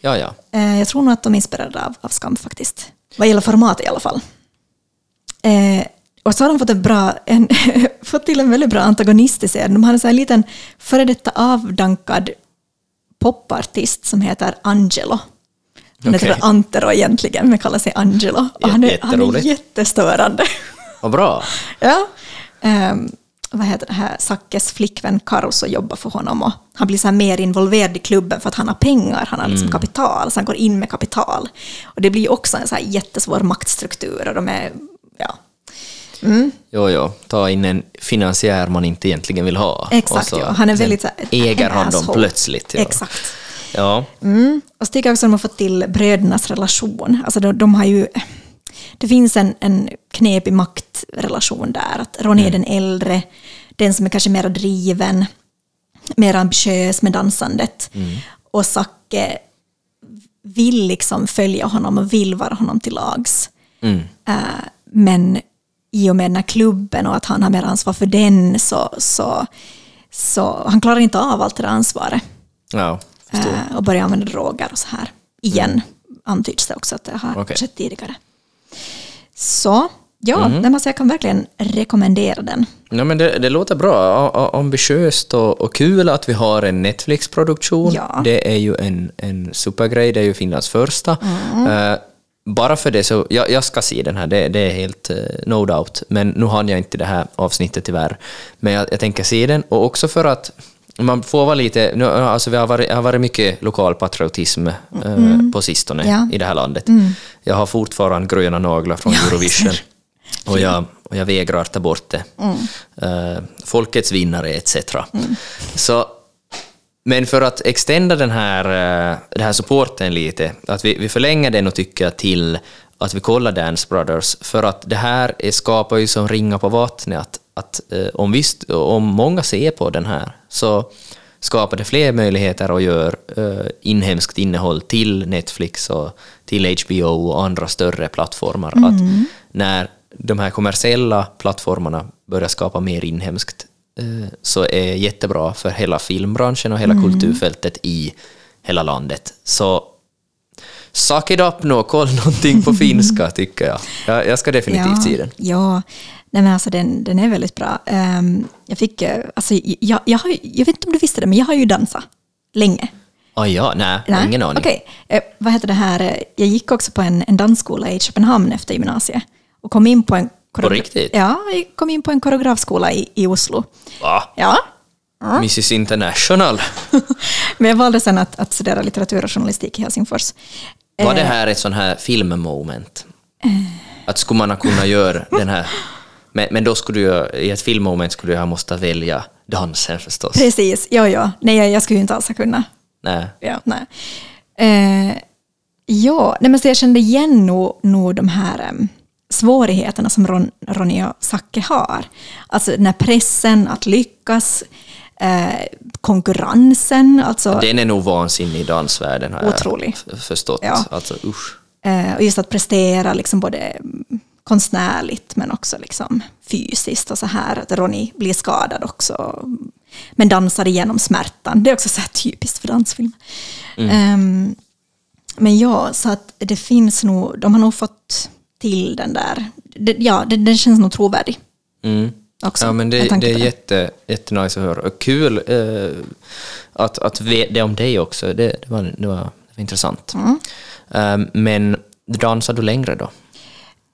Speaker 2: Ja, ja.
Speaker 1: Eh, jag tror nog att de är inspirerade av, av Skam faktiskt. Vad gäller format i alla fall. Eh, och så har de fått, en bra, en, fått till en väldigt bra antagonist i serien. De har en sån här liten före detta avdankad popartist som heter Angelo. Han heter Antero egentligen, men kallar sig Angelo. Och han, är, han är jättestörande.
Speaker 2: Vad bra.
Speaker 1: ja. Ehm, vad heter det här, Sackes flickvän Caruso jobbar för honom och han blir så här mer involverad i klubben för att han har pengar, han har liksom
Speaker 2: Mm.
Speaker 1: kapital, så han går in med kapital. Och det blir också en så här jättesvår maktstruktur och de är, ja,
Speaker 2: Jo, jo. Ta in en finansiär man inte egentligen vill ha.
Speaker 1: exakt
Speaker 2: Och så
Speaker 1: ja. Han är väldigt så här,
Speaker 2: Äger han dem plötsligt. Ja.
Speaker 1: Exakt.
Speaker 2: Ja.
Speaker 1: Mm. Och att de har fått till brödernas relation. Alltså de, de har ju, det finns en, en knepig maktrelation där. Att Ronny är den äldre, den som är kanske mer driven, mer ambitiös med dansandet. Och Zacke vill liksom följa honom och vill vara honom till lags.
Speaker 2: Mm.
Speaker 1: Eh, men i och med den här klubben och att han har mer ansvar för den så, så, så han klarar inte av allt det där ansvaret
Speaker 2: förstår.
Speaker 1: Eh, och börjar använda droger och så här. Igen antyds det också att det har
Speaker 2: Okej.
Speaker 1: skett tidigare. Så, ja, mm. alltså jag kan verkligen rekommendera den.
Speaker 2: Ja, men det, det låter bra. Ambitiöst och, och kul att vi har en Netflix-produktion.
Speaker 1: Ja.
Speaker 2: Det är ju en, en supergrej, det är ju Finlands första.
Speaker 1: Mm.
Speaker 2: Eh, bara för det så, jag, jag ska se den här, det, det är helt uh, no doubt. Men nu hann jag inte det här avsnittet tyvärr. Men jag, jag tänker se den, och också för att man får vara lite, nu, alltså vi har varit, har varit mycket lokalpatriotism eh, på sistone
Speaker 1: Ja.
Speaker 2: i det här landet. Jag har fortfarande gröna naglar från
Speaker 1: Ja,
Speaker 2: Eurovision. Och jag, och jag vägrar ta bort det. Eh, folkets vinnare etc. Så, men för att extenda den här, eh, den här supporten lite, att vi, vi förlänger den och tycker till att vi kollar Dance Brothers, för att det här är, skapar ju som ringar på vattnet, att, eh, om, visst, om många ser på den här så skapar det fler möjligheter att göra eh, inhemskt innehåll till Netflix och till HBO och andra större plattformar. Att när de här kommersiella plattformarna börjar skapa mer inhemskt eh, så är jättebra för hela filmbranschen och hela kulturfältet i hela landet. Så suck it up nu och kolla någonting på finska tycker jag. Jag, jag ska definitivt se den.
Speaker 1: Ja, nej men alltså den, den är väldigt bra. Ehm, jag fick, eh, alltså jag, jag, har, jag vet inte om du visste det, men jag har ju dansat länge.
Speaker 2: Ah, ja, nej,
Speaker 1: Nej?
Speaker 2: ingen aning.
Speaker 1: Okej, eh, vad heter det här? eh, Jag gick också på en, en dansskola i Köpenhamn efter gymnasiet och kom in på en
Speaker 2: På riktigt?
Speaker 1: Ja, jag kom in på en koreografskola i, i Oslo.
Speaker 2: Va?
Speaker 1: Ja,
Speaker 2: Mrs International.
Speaker 1: men jag valde sen att, att studera litteratur och journalistik i Helsingfors.
Speaker 2: Var
Speaker 1: Eh.
Speaker 2: det här ett sån här filmmoment? Att skulle man ha kunnat göra den här... Men, men då skulle du i ett filmmoment skulle jag ha måste välja dansen förstås.
Speaker 1: Precis, ja, ja. Nej, jag, jag skulle ju inte alls ha kunnat.
Speaker 2: Nej.
Speaker 1: Ja, nej. Eh, ja, nej, men så jag kände igen nog, nog de här em, svårigheterna som Ron, Ronny och Zacke har. Alltså den här pressen att lyckas, eh, konkurrensen, alltså,
Speaker 2: Den är nog vansinnig i dansvärlden har
Speaker 1: Otrolig.
Speaker 2: jag förstått.
Speaker 1: Ja.
Speaker 2: Alltså usch.
Speaker 1: eh, och just att prestera liksom både konstnärligt men också liksom fysiskt och så här. Att Ronny blir skadad också. Men dansar igenom smärtan. Det är också så typiskt för dansfilm. Ehm, men ja, så att det finns nog, de har nog fått till den där, det, ja, det, den känns nog trovärdig.
Speaker 2: Mm.
Speaker 1: Också,
Speaker 2: ja, men det, det är
Speaker 1: det.
Speaker 2: jätte, jättenice att höra. Och kul eh, att, att veta om dig också. Det, det, var, det, var, intressant.
Speaker 1: Mm.
Speaker 2: Eh, men dansar du längre då?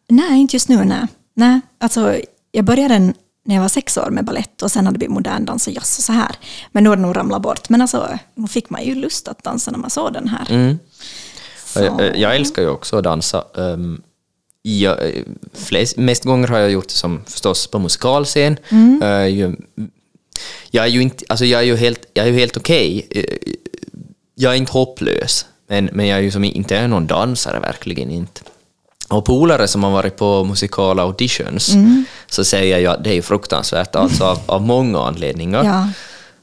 Speaker 1: Nej, inte just nu. Nej. nej. Alltså, jag började när jag var sex år med ballett och sen hade blivit modern dans och jazz och så här. Men nu har det nog ramlat bort. Men alltså, nu fick man ju lust att dansa när man såg den här.
Speaker 2: Mm. Jag, jag älskar ju också att dansa. Um, jag, flest, mest gånger har jag gjort det som förstås på musikalscen.
Speaker 1: Mm.
Speaker 2: Eh, jag är ju inte, alltså jag är ju helt, jag är ju helt okej. Eh, Jag är inte hopplös, men, men jag är ju som inte är någon dansare, verkligen inte. Och polare som har varit på musikala auditions,
Speaker 1: Mm.
Speaker 2: så säger jag att det är fruktansvärt, alltså av, av många anledningar.
Speaker 1: Ja.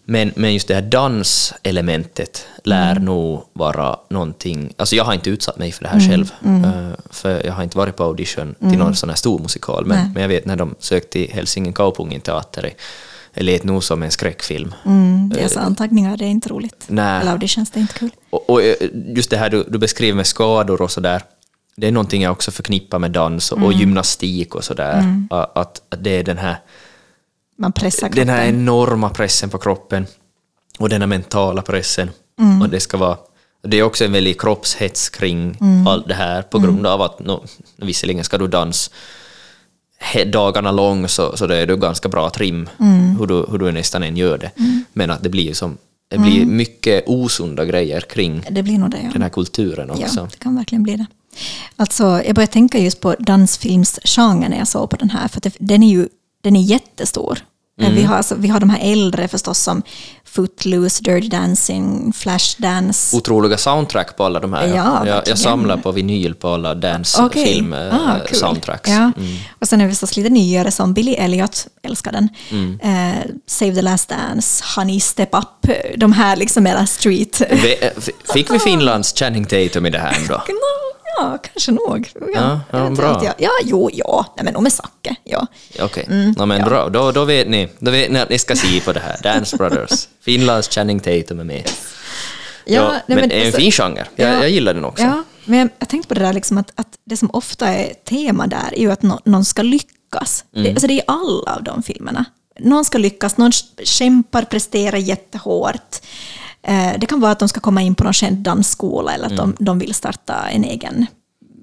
Speaker 2: Men, men just det här danselementet lär
Speaker 1: Mm.
Speaker 2: nog vara någonting... Alltså jag har inte utsatt mig för det här
Speaker 1: Mm.
Speaker 2: själv, eh, för jag har inte varit på audition till någon sån här stor musikal, men,
Speaker 1: Nej.
Speaker 2: men jag vet när de sökte till Helsingin Kaupungin teater, det lät nog som en skräckfilm.
Speaker 1: Mm, det är så antagningar, det är inte roligt.
Speaker 2: Nej.
Speaker 1: Eller auditions, det är inte kul.
Speaker 2: Och, och eh, just det här du, du beskriver med skador och sådär, det är någonting jag också förknippar med dans och,
Speaker 1: Mm.
Speaker 2: och gymnastik och sådär. Att, att det är den här
Speaker 1: Man pressar
Speaker 2: den här enorma pressen på kroppen och den här mentala pressen.
Speaker 1: Mm.
Speaker 2: Och det ska vara det är också en väldig kroppshets kring
Speaker 1: Mm.
Speaker 2: allt det här på grund av att no, visserligen ska du dans he- dagarna lång så, så det är du ganska bra trim
Speaker 1: Mm.
Speaker 2: hur, du, hur du nästan än gör det. Men att det blir som det blir
Speaker 1: Mm.
Speaker 2: mycket osunda grejer kring
Speaker 1: Det blir nog det, ja.
Speaker 2: den här kulturen också.
Speaker 1: Ja, det kan verkligen bli det. Alltså, jag började tänka just på dansfilmsgenren när jag såg på den här, för det, den är ju den är jättestor.
Speaker 2: Mm.
Speaker 1: Vi, har, alltså, vi har de här äldre förstås som Footloose, Dirty Dancing, Flashdance.
Speaker 2: Otroliga soundtrack på alla de här.
Speaker 1: Ja,
Speaker 2: jag, jag samlar på vinyl på alla
Speaker 1: Okej.
Speaker 2: dancefilm
Speaker 1: Ah,
Speaker 2: eh,
Speaker 1: kul.
Speaker 2: soundtracks.
Speaker 1: Ja.
Speaker 2: Mm.
Speaker 1: Och sen är det förstås lite nyare som Billy Elliot, älskar den.
Speaker 2: Mm.
Speaker 1: Eh, Save the Last Dance, Honey Step Up, de här liksom mera street.
Speaker 2: Vi- eh, Fick vi Finlands Channing Tatum i det här ändå?
Speaker 1: Ja, kanske nog. Ja,
Speaker 2: Ja, ja,
Speaker 1: jag
Speaker 2: bra.
Speaker 1: inte. Ja, jo, ja. Nej, men de är Zacke. Ja.
Speaker 2: Okej,
Speaker 1: Mm,
Speaker 2: no, men bra. Då, då, vet ni, då vet ni att ni ska se på det här. Dance Brothers. Finlands Channing Tatum är med. Ja,
Speaker 1: nej,
Speaker 2: men, det är en
Speaker 1: alltså-
Speaker 2: fin genre. Jag,
Speaker 1: Ja.
Speaker 2: jag gillar den också.
Speaker 1: Ja, men jag, jag tänkte på det där liksom att, att det som ofta är tema där är ju att nå- någon ska lyckas.
Speaker 2: Mm.
Speaker 1: Det, alltså det är alla av de filmerna. Någon ska lyckas, någon kämpar, presterar jättehårt. Eh, det kan vara att de ska komma in på någon känd dansskola eller att
Speaker 2: Mm.
Speaker 1: de, de vill starta en egen,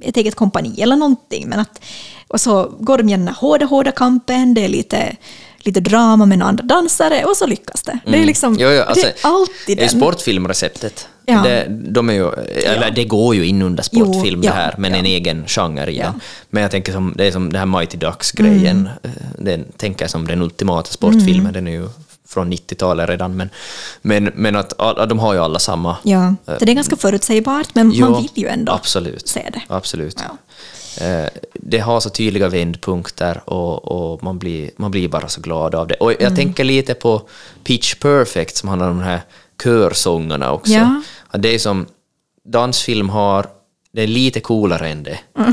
Speaker 1: ett eget kompani eller någonting. Men att, och så går de igenom den här hårda, hårda kampen, det är lite, lite drama med andra dansare och så lyckas det. Det är liksom,
Speaker 2: Jo, jo, alltså,
Speaker 1: det är alltid den.
Speaker 2: sportfilmreceptet.
Speaker 1: Ja.
Speaker 2: Det, de är ju, eller det går ju in under sportfilm
Speaker 1: Jo,
Speaker 2: det här,
Speaker 1: ja,
Speaker 2: men
Speaker 1: ja.
Speaker 2: en egen genre
Speaker 1: Ja.
Speaker 2: den. Men jag tänker som, det är som det här Mighty Ducks-grejen,
Speaker 1: Mm.
Speaker 2: eh, den tänker jag som den ultimata sportfilmen, den är ju från 90-talet redan, men, men, men att all, de har ju alla samma.
Speaker 1: Ja, så det är ganska förutsägbart, men
Speaker 2: Jo,
Speaker 1: man vill ju ändå
Speaker 2: absolut.
Speaker 1: se det.
Speaker 2: Absolut.
Speaker 1: Ja.
Speaker 2: Eh, Det har så tydliga vändpunkter och, och man, blir, man blir bara så glad av det. Och jag
Speaker 1: Mm.
Speaker 2: tänker lite på Pitch Perfect som handlar om de här körsångerna också.
Speaker 1: Ja.
Speaker 2: Att Det är som dansfilm har, det är lite coolare än det.
Speaker 1: Mm.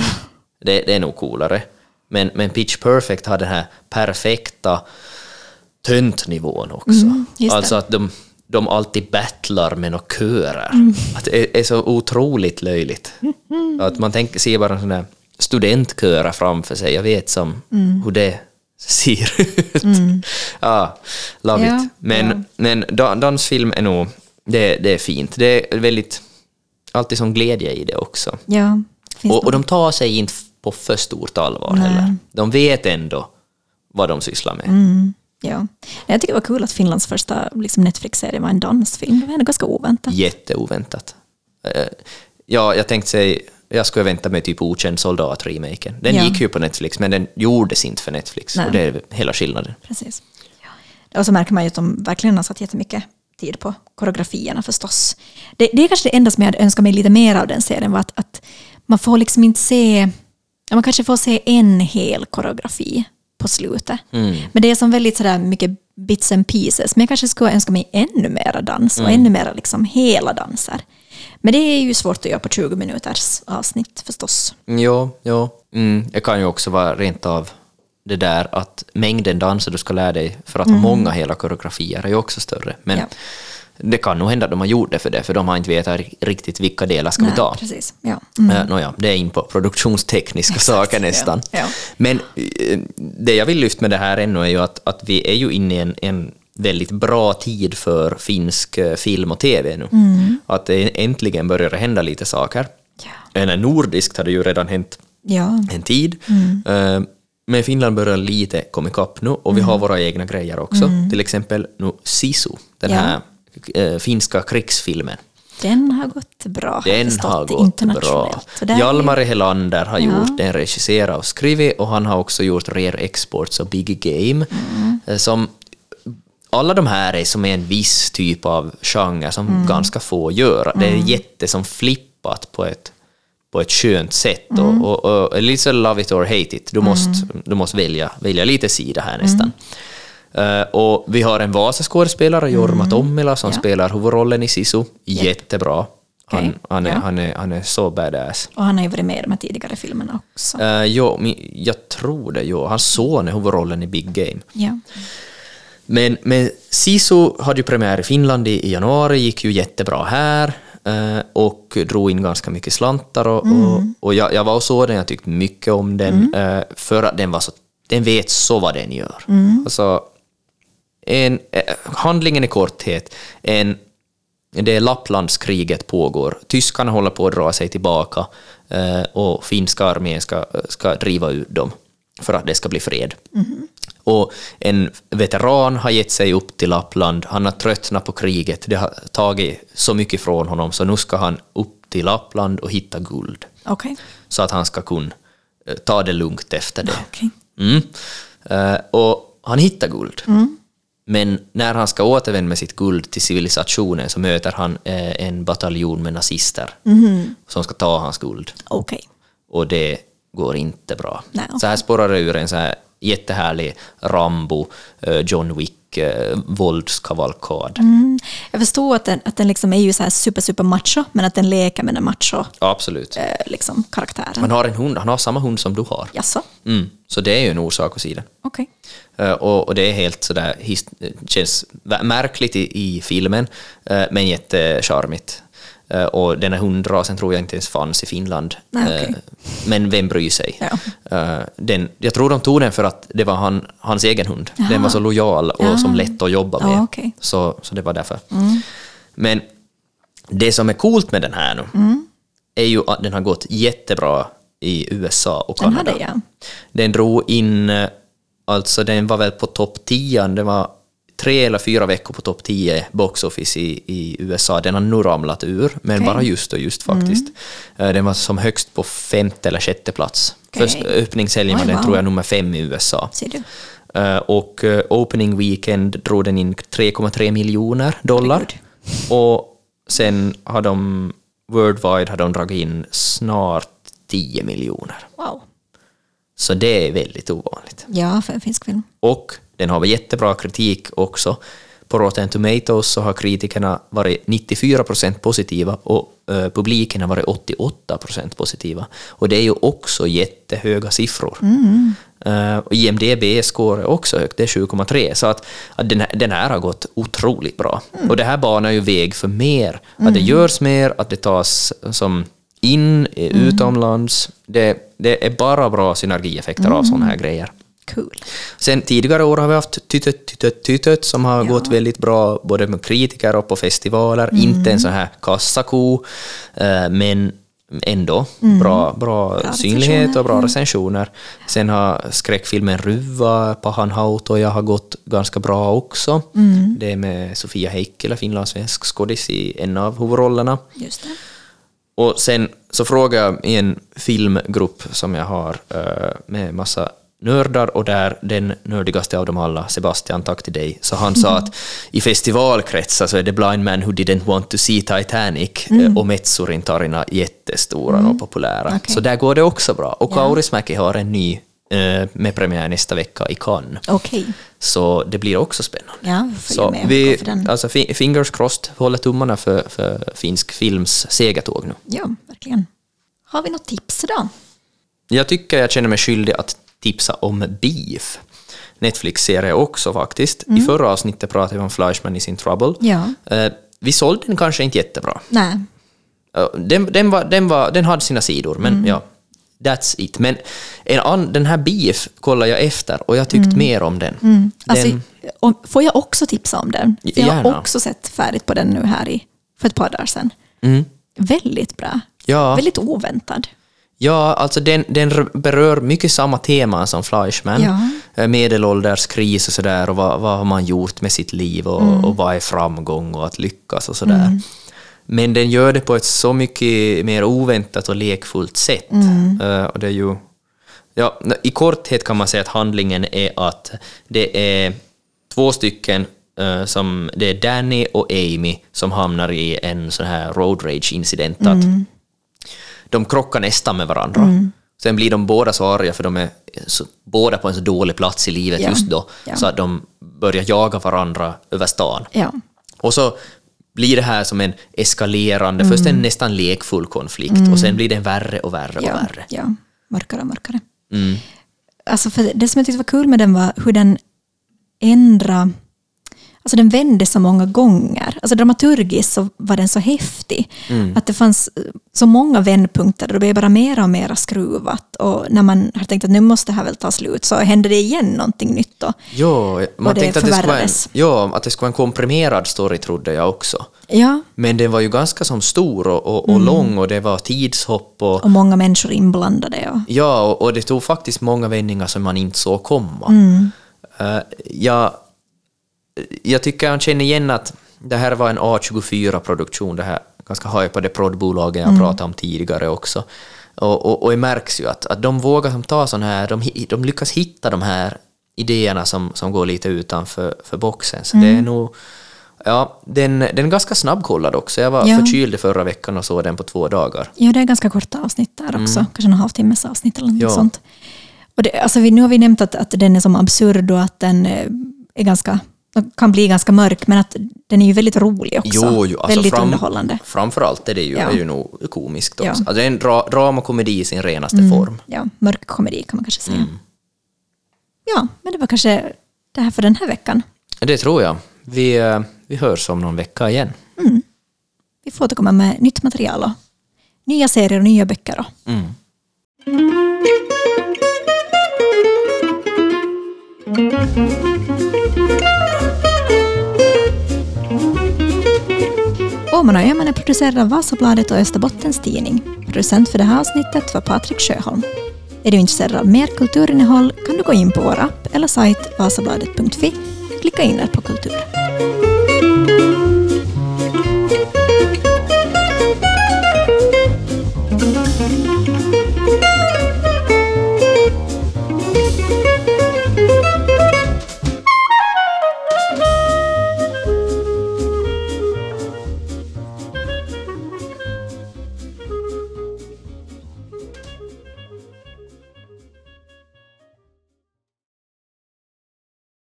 Speaker 2: Det, det är nog coolare. Men, men Pitch Perfect har den här perfekta töntnivån också.
Speaker 1: Mm,
Speaker 2: alltså att de, de alltid battlar med några körer.
Speaker 1: Mm.
Speaker 2: Att det är, så otroligt löjligt. Att man tänker, ser bara sådana studentkörer framför sig. Jag vet som
Speaker 1: Mm.
Speaker 2: hur det ser ut. Ja, love
Speaker 1: Ja,
Speaker 2: it. Men,
Speaker 1: ja.
Speaker 2: men da, dansfilm är nog, det, det är fint. Det är väldigt, alltid som glädje i det också.
Speaker 1: Ja,
Speaker 2: Och, och de tar sig inte på för stort allvar
Speaker 1: Nej.
Speaker 2: heller. De vet ändå vad de sysslar med.
Speaker 1: Mm, ja. Jag tycker det var kul att Finlands första liksom Netflix-serie var en dansfilm. Det var ändå ganska oväntat.
Speaker 2: Jätteoväntat. Eh, Ja, jag tänkte säga, jag skulle vänta mig typ Okänd soldat-remaken. Den
Speaker 1: Ja.
Speaker 2: gick ju på Netflix, men den gjordes inte för Netflix.
Speaker 1: Nej.
Speaker 2: Och det är hela skillnaden.
Speaker 1: Precis. Ja. Och så märker man ju att de verkligen har satt jättemycket tid på koreografierna förstås. Det, det är kanske det enda som jag hade önskat mig lite mer av den serien var att, att man får liksom inte se, man kanske får se en hel koreografi på slutet. Men det är som väldigt sådär mycket bits and pieces. Men jag kanske skulle önska mig ännu mera dans och ännu mera liksom hela danser. Men det är ju svårt att göra på 20 minuters avsnitt förstås.
Speaker 2: Jo, jo. Mm, det kan ju också vara rent av det där att mängden danser du ska lära dig för att ha många hela koreografier är ju också större. Men
Speaker 1: Mm. Ja.
Speaker 2: Det kan nog hända att de har gjort det för det, för de har inte vetat riktigt vilka delar ska vi ta.
Speaker 1: precis. Ja. Mm.
Speaker 2: Mm. Nåja, det är in på produktionstekniska saker nästan.
Speaker 1: ja.
Speaker 2: Men eh, det jag vill lyfta med det här ännu är ju att, att vi är ju inne i en, en väldigt bra tid för finsk eh, film och TV nu. Att det äntligen börjar hända lite saker.
Speaker 1: Ja.
Speaker 2: Eller nordiskt har det ju redan hänt
Speaker 1: Ja.
Speaker 2: en tid. Eh, Men Finland börjar lite komma ikapp nu och vi har våra egna grejer också. Till exempel nu Sisu, den
Speaker 1: Ja.
Speaker 2: här finska krigsfilmen.
Speaker 1: Den har gått bra.
Speaker 2: Den
Speaker 1: förstått,
Speaker 2: har gått bra.
Speaker 1: Är-
Speaker 2: Hjalmar Helander har
Speaker 1: Ja.
Speaker 2: gjort den, regisserat och skrivit och han har också gjort Rare Exports och Big Game.
Speaker 1: Mm.
Speaker 2: eh, Som, alla de här är som en viss typ av genre som
Speaker 1: Mm.
Speaker 2: ganska få gör. Det är jätte som flippat på ett, på ett skönt sätt.
Speaker 1: Mm.
Speaker 2: Och, och, och lite så love it or hate it. Du måste, du måste välja, välja lite sida här nästan.
Speaker 1: Mm.
Speaker 2: Eh, och vi har en Vasa-skådespelare, Jorma Tommila, som
Speaker 1: Ja.
Speaker 2: spelar huvudrollen i Sisu. Jättebra. Han,
Speaker 1: Okej,
Speaker 2: han, är,
Speaker 1: ja.
Speaker 2: han, är, han är så badass.
Speaker 1: Och han har ju varit med i de här tidigare filmerna också.
Speaker 2: Uh, jo, jag tror det. Jo. Hans son är huvudrollen i Big Game.
Speaker 1: Ja.
Speaker 2: Men, men Sisu hade ju premiär i Finland i, januari, gick ju jättebra här eh, och drog in ganska mycket slantar. Och, och, och jag, jag var och såg den, jag tyckte mycket om den, eh, för att den var så, den vet så vad den gör. Alltså, en, eh, handlingen i korthet, en, det är Lapplandskriget pågår. Tyskarna håller på att dra sig tillbaka eh, och finska armén ska, ska driva ut dem för att det ska bli fred. Och en veteran har gett sig upp till Lappland, han har tröttnat på kriget, det har tagit så mycket från honom så nu ska han upp till Lappland och hitta guld.
Speaker 1: Okej.
Speaker 2: Så att han ska kunna eh, ta det lugnt efter det.
Speaker 1: Okej.
Speaker 2: Mm. Och han hittar guld. Men när han ska återvända med sitt guld till civilisationen så möter han eh, en bataljon med nazister som ska ta hans guld.
Speaker 1: Okej.
Speaker 2: Och det går inte bra.
Speaker 1: Okej.
Speaker 2: Så här spårar det ur en så här jättehärlig Rambo, eh, John Wick, eh, våldskavalkad.
Speaker 1: Mm. Jag förstår att den, att den liksom är ju så här super, super macho, men att den leker med den macho
Speaker 2: Absolut.
Speaker 1: eh, liksom, karaktären.
Speaker 2: Han har en hund, han har samma hund som du har.
Speaker 1: Jaså?
Speaker 2: Mm. Så det är ju en orsak att se den.
Speaker 1: Okej.
Speaker 2: Eh, och, och det är helt sådär, his- känns märkligt i, i filmen, eh, men jättecharmigt. Eh, och den här hundrasen tror jag inte ens fanns i Finland.
Speaker 1: Nej.
Speaker 2: Eh, men vem bryr sig?
Speaker 1: Ja.
Speaker 2: Eh, den, jag tror de tog den för att det var han, hans egen hund. Den var så lojal och
Speaker 1: Ja.
Speaker 2: som lätt att jobba
Speaker 1: Ja,
Speaker 2: med.
Speaker 1: okej.
Speaker 2: så, så det var därför. Men det som är coolt med den här nu,
Speaker 1: Mm.
Speaker 2: är ju att den har gått jättebra i USA och
Speaker 1: Den
Speaker 2: Kanada.
Speaker 1: hade jag.
Speaker 2: Den drog in, alltså den var väl på topp 10, den var tre eller fyra veckor på topp 10 box office i, i USA. Den har nu ramlat ur, men
Speaker 1: Okej.
Speaker 2: bara just och just faktiskt. Eh, Den var som högst på femte eller sjätte plats.
Speaker 1: Okej.
Speaker 2: Först öppningshelgen var den
Speaker 1: wow.
Speaker 2: tror jag nummer fem i USA.
Speaker 1: Ser du?
Speaker 2: Eh, Och eh, opening weekend drog den in 3,3 miljoner dollar. Och sen har de, worldwide har de dragit in snart 10 miljoner.
Speaker 1: Wow. Så
Speaker 2: Så det är väldigt ovanligt.
Speaker 1: Ja, för en finsk film.
Speaker 2: Och den har jättebra kritik också. På Rotten Tomatoes så har kritikerna varit 94% positiva och eh, publiken har varit 88% positiva. Och det är ju också jättehöga siffror. Eh, och IMDB-score är också högt, det är 7,3. Så att, att den, här, den här har gått otroligt bra. Och det här banar ju väg för mer. Att det görs mer, att det tas som in eh, utomlands. Det, det är bara bra synergieffekter av sådana här grejer.
Speaker 1: Cool.
Speaker 2: Sen tidigare år har vi haft Tytöt, Tytöt, Tytöt som har gått väldigt bra både med kritiker och på festivaler. Inte en sån här kassako, eh, men ändå bra, bra synlighet och bra recensioner. Sen har skräckfilmen Ruva, Pahan Hautoja har gått ganska bra också. Det är med Sofia Heikkilä, finlandssvensk skådis i en av huvudrollerna.
Speaker 1: Just det.
Speaker 2: Och sen så frågade jag i en filmgrupp som jag har eh, med massa nördar och där den nördigaste av dem alla, Sebastian, tack till dig, så han sa att i festivalkretsar så är The Blind Man Who Didn't Want To See Titanic eh, och Metsurintarina jättestora och populära.
Speaker 1: Okej.
Speaker 2: Så där går det också bra. Och Kaurismäki har en ny eh, med premiär nästa vecka i Cannes.
Speaker 1: Okej.
Speaker 2: Så det blir också spännande.
Speaker 1: Ja,
Speaker 2: Så vi, alltså, fi- fingers crossed, håller tummarna för, för finsk films segertåg nu.
Speaker 1: Ja, verkligen. Har vi något tips då?
Speaker 2: Jag tycker jag känner mig skyldig att tipsa om Beef. Netflix-serie också faktiskt. I förra avsnittet pratade vi om Fleischman is in trouble.
Speaker 1: Ja.
Speaker 2: Eh, vi sålde den kanske inte jättebra.
Speaker 1: Nej.
Speaker 2: Den, den, var, den, var, den hade sina sidor, men ja, that's it. Men en an, den här Beef kollar jag efter och jag tyckte mer om den.
Speaker 1: Alltså,
Speaker 2: den
Speaker 1: får jag också tipsa om den? För jag har också sett färdigt på den nu här i, för ett par dagar sedan. Väldigt bra.
Speaker 2: Ja.
Speaker 1: Väldigt oväntad.
Speaker 2: Ja, alltså den, den berör mycket samma teman som Fleischman.
Speaker 1: Ja.
Speaker 2: Eh, Medelålderskris och sådär och vad, vad har man gjort med sitt liv och, och vad är framgång och att lyckas och sådär. Men den gör det på ett så mycket mer oväntat och lekfullt sätt. Eh, och det är ju, ja, I korthet kan man säga att handlingen är att det är två stycken eh, som, det är Danny och Amy som hamnar i en sån här road rage incident. Att de krockar nästan med varandra.
Speaker 1: Mm.
Speaker 2: Sen blir de båda så arga för de är så, båda på en så dålig plats i livet
Speaker 1: Ja.
Speaker 2: just då,
Speaker 1: Ja.
Speaker 2: så att de börjar jaga varandra över stan.
Speaker 1: Ja.
Speaker 2: Och så blir det här som en eskalerande, först en nästan lekfull konflikt och sen blir den värre och värre
Speaker 1: Ja.
Speaker 2: och värre.
Speaker 1: ja. Mörkare och mörkare.
Speaker 2: Mm.
Speaker 1: Alltså för det som jag tyckte var kul med den var hur den ändrade Alltså den vände så många gånger. Alltså dramaturgiskt så var den så häftig.
Speaker 2: Mm.
Speaker 1: Att det fanns eh, så många vändpunkter och det blev bara mer och mer skruvat. Och när man har tänkt att nu måste det här väl ta slut så hände det igen någonting nytt. Då.
Speaker 2: Ja, man
Speaker 1: Och det
Speaker 2: tänkte att det, skulle vara en, ja, att det skulle vara en komprimerad story trodde jag också.
Speaker 1: Ja,
Speaker 2: Men den var ju ganska som stor och, och,
Speaker 1: Mm.
Speaker 2: och lång och det var tidshopp och
Speaker 1: och många människor inblandade. Och,
Speaker 2: Ja, och, och det tog faktiskt många vändningar som man inte såg komma.
Speaker 1: Mm.
Speaker 2: Eh, jag, jag tycker jag känner igen att det här var en A24-produktion, det här ganska hypade proddbolagen
Speaker 1: Mm.
Speaker 2: jag pratade om tidigare också. Och, och, och det märks ju att, att de vågar som ta sån här, de, de lyckas hitta de här idéerna som, som går lite utanför för boxen. Så
Speaker 1: Mm.
Speaker 2: det är nog... Ja, den, den är ganska snabbkollad också. Jag var
Speaker 1: Ja.
Speaker 2: förkyld förra veckan och såg den på två dagar.
Speaker 1: ja, det är ganska korta avsnitt där också. Kanske en halvtimmes avsnitt eller något
Speaker 2: Mm. Ja.
Speaker 1: sånt. Och det, alltså vi, nu har vi nämnt att, att den är som absurd och att den eh, är ganska, kan bli ganska mörk, men att den är ju väldigt rolig också.
Speaker 2: Jo, jo, alltså
Speaker 1: väldigt
Speaker 2: fram,
Speaker 1: underhållande.
Speaker 2: Framförallt är det ju,
Speaker 1: Ja.
Speaker 2: är ju nog komiskt också.
Speaker 1: Ja.
Speaker 2: Alltså det är en dra, dramakomedi i sin renaste
Speaker 1: Mm.
Speaker 2: form.
Speaker 1: Ja, mörk komedi kan man kanske säga.
Speaker 2: Mm.
Speaker 1: Ja, men det var kanske det här för den här veckan.
Speaker 2: Det tror jag. Vi, eh, vi hörs om någon vecka igen.
Speaker 1: Vi får återkomma med nytt material och nya serier och nya böcker. Och. Åman och Öhman är producerad av Vasabladet och Österbottens Tidning. Producent för det här avsnittet var Patrik Sjöholm. Är du intresserad av mer kulturinnehåll kan du gå in på vår app eller sajt vasabladet.fi. och Klicka in där på kultur.